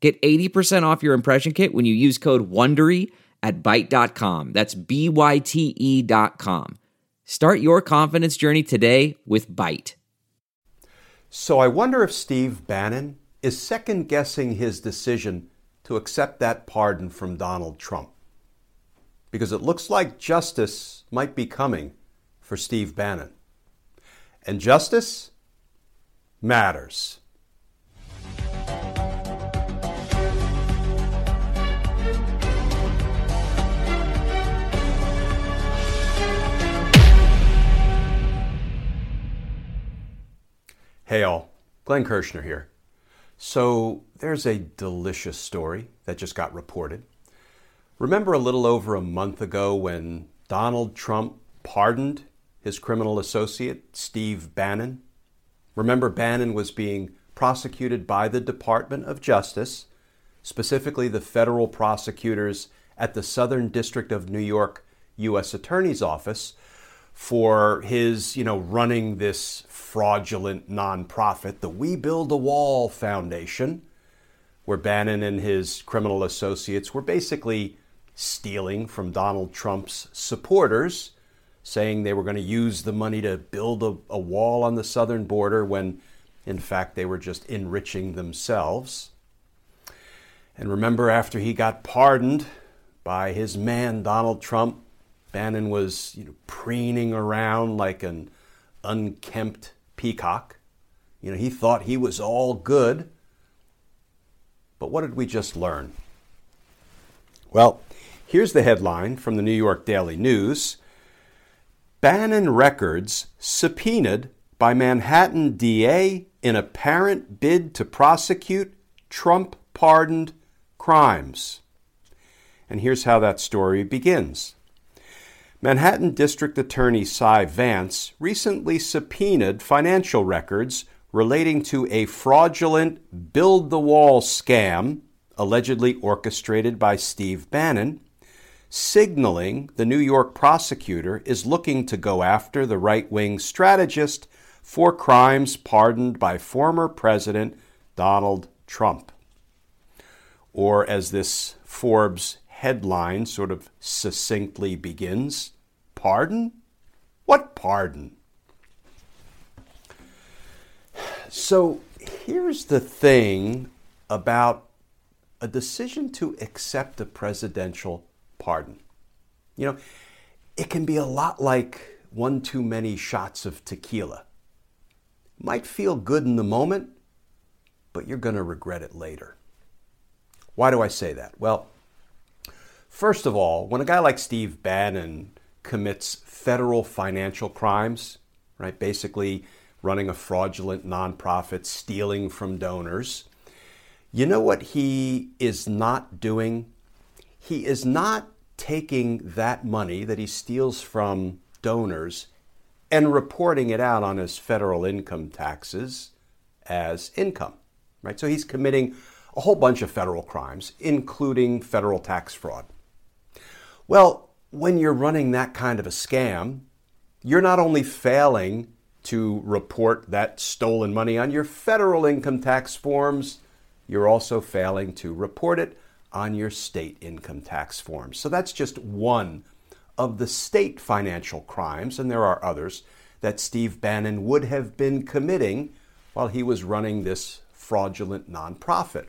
Get 80% off your impression kit when you use code WONDERY at Byte.com. That's B-Y-T-E dot com. Start your confidence journey today with Byte. So I wonder if Steve Bannon is second guessing his decision to accept that pardon from Donald Trump. Because it looks like justice might be coming for Steve Bannon. And justice matters. Hey all, Glenn Kirschner here. So there's a delicious story that just got reported. Remember a little over a month ago when Donald Trump pardoned his criminal associate, Steve Bannon? Remember, Bannon was being prosecuted by the Department of Justice, specifically the federal prosecutors at the Southern District of New York U.S. Attorney's Office for his, you know, running this fraudulent nonprofit, the We Build a Wall Foundation, where Bannon and his criminal associates were basically stealing from Donald Trump's supporters, saying they were going to use the money to build a, a wall on the southern border when, in fact, they were just enriching themselves. And remember, after he got pardoned by his man, Donald Trump, Bannon was you know, preening around like an unkempt peacock. You know, he thought he was all good. But what did we just learn? Well, here's the headline from the New York Daily News Bannon Records subpoenaed by Manhattan DA in apparent bid to prosecute Trump pardoned crimes. And here's how that story begins. Manhattan District Attorney Cy Vance recently subpoenaed financial records relating to a fraudulent build the wall scam allegedly orchestrated by Steve Bannon, signaling the New York prosecutor is looking to go after the right wing strategist for crimes pardoned by former President Donald Trump. Or, as this Forbes headline sort of succinctly begins Pardon? What pardon? So here's the thing about a decision to accept a presidential pardon. You know, it can be a lot like one too many shots of tequila. Might feel good in the moment, but you're going to regret it later. Why do I say that? Well, First of all, when a guy like Steve Bannon commits federal financial crimes, right, basically running a fraudulent nonprofit, stealing from donors, you know what he is not doing? He is not taking that money that he steals from donors and reporting it out on his federal income taxes as income, right? So he's committing a whole bunch of federal crimes, including federal tax fraud. Well, when you're running that kind of a scam, you're not only failing to report that stolen money on your federal income tax forms, you're also failing to report it on your state income tax forms. So that's just one of the state financial crimes, and there are others, that Steve Bannon would have been committing while he was running this fraudulent nonprofit.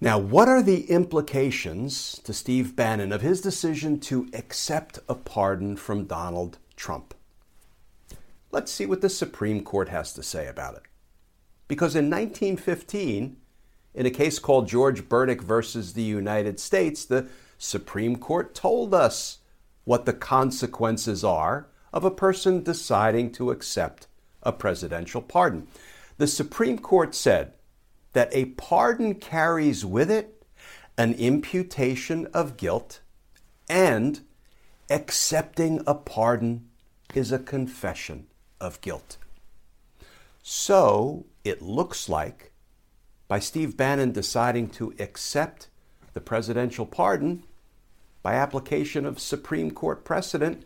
Now, what are the implications to Steve Bannon of his decision to accept a pardon from Donald Trump? Let's see what the Supreme Court has to say about it. Because in 1915, in a case called George Burdick versus the United States, the Supreme Court told us what the consequences are of a person deciding to accept a presidential pardon. The Supreme Court said that a pardon carries with it an imputation of guilt, and accepting a pardon is a confession of guilt. So it looks like by Steve Bannon deciding to accept the presidential pardon by application of Supreme Court precedent,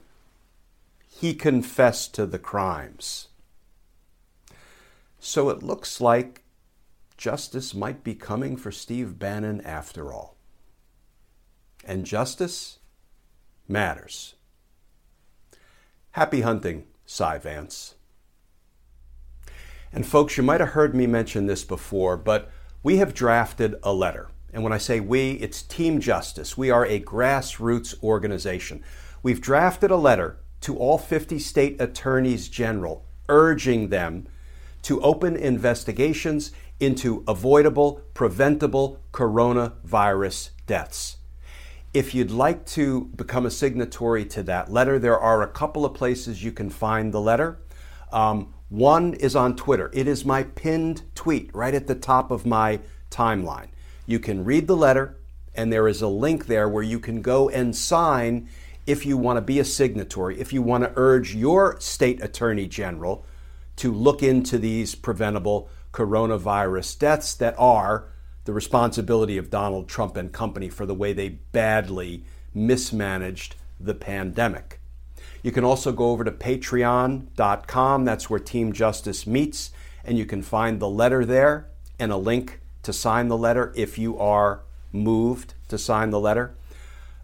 he confessed to the crimes. So it looks like justice might be coming for Steve Bannon after all. And justice matters. Happy hunting, Cy Vance. And folks, you might have heard me mention this before, but we have drafted a letter. And when I say we, it's Team Justice. We are a grassroots organization. We've drafted a letter to all 50 state attorneys general urging them to open investigations into avoidable, preventable coronavirus deaths. If you'd like to become a signatory to that letter, there are a couple of places you can find the letter. Um, one is on Twitter. It is my pinned tweet right at the top of my timeline. You can read the letter, and there is a link there where you can go and sign if you want to be a signatory, if you want to urge your state attorney general to look into these preventable coronavirus deaths that are the responsibility of Donald Trump and company for the way they badly mismanaged the pandemic. You can also go over to patreon.com. That's where Team Justice meets, and you can find the letter there and a link to sign the letter if you are moved to sign the letter.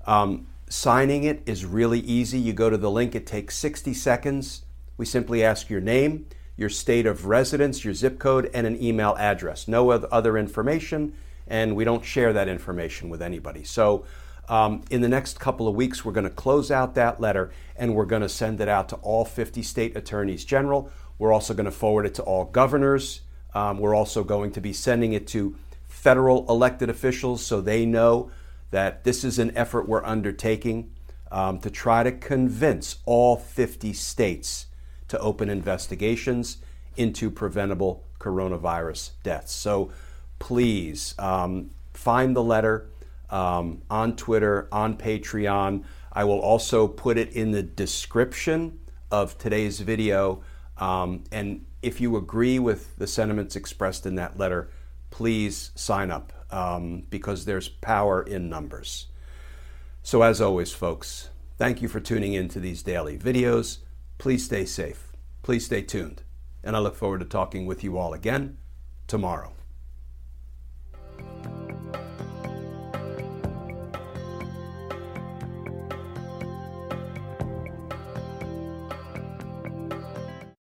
Um, signing it is really easy. You go to the link, it takes 60 seconds. We simply ask your name, your state of residence, your zip code, and an email address. No other information, and we don't share that information with anybody. So, um, in the next couple of weeks, we're going to close out that letter and we're going to send it out to all 50 state attorneys general. We're also going to forward it to all governors. Um, we're also going to be sending it to federal elected officials so they know that this is an effort we're undertaking um, to try to convince all 50 states to open investigations into preventable coronavirus deaths. So please um, find the letter um, on Twitter, on Patreon. I will also put it in the description of today's video. Um, and if you agree with the sentiments expressed in that letter, please sign up um, because there's power in numbers. So, as always, folks, thank you for tuning in to these daily videos. Please stay safe. Please stay tuned. And I look forward to talking with you all again tomorrow.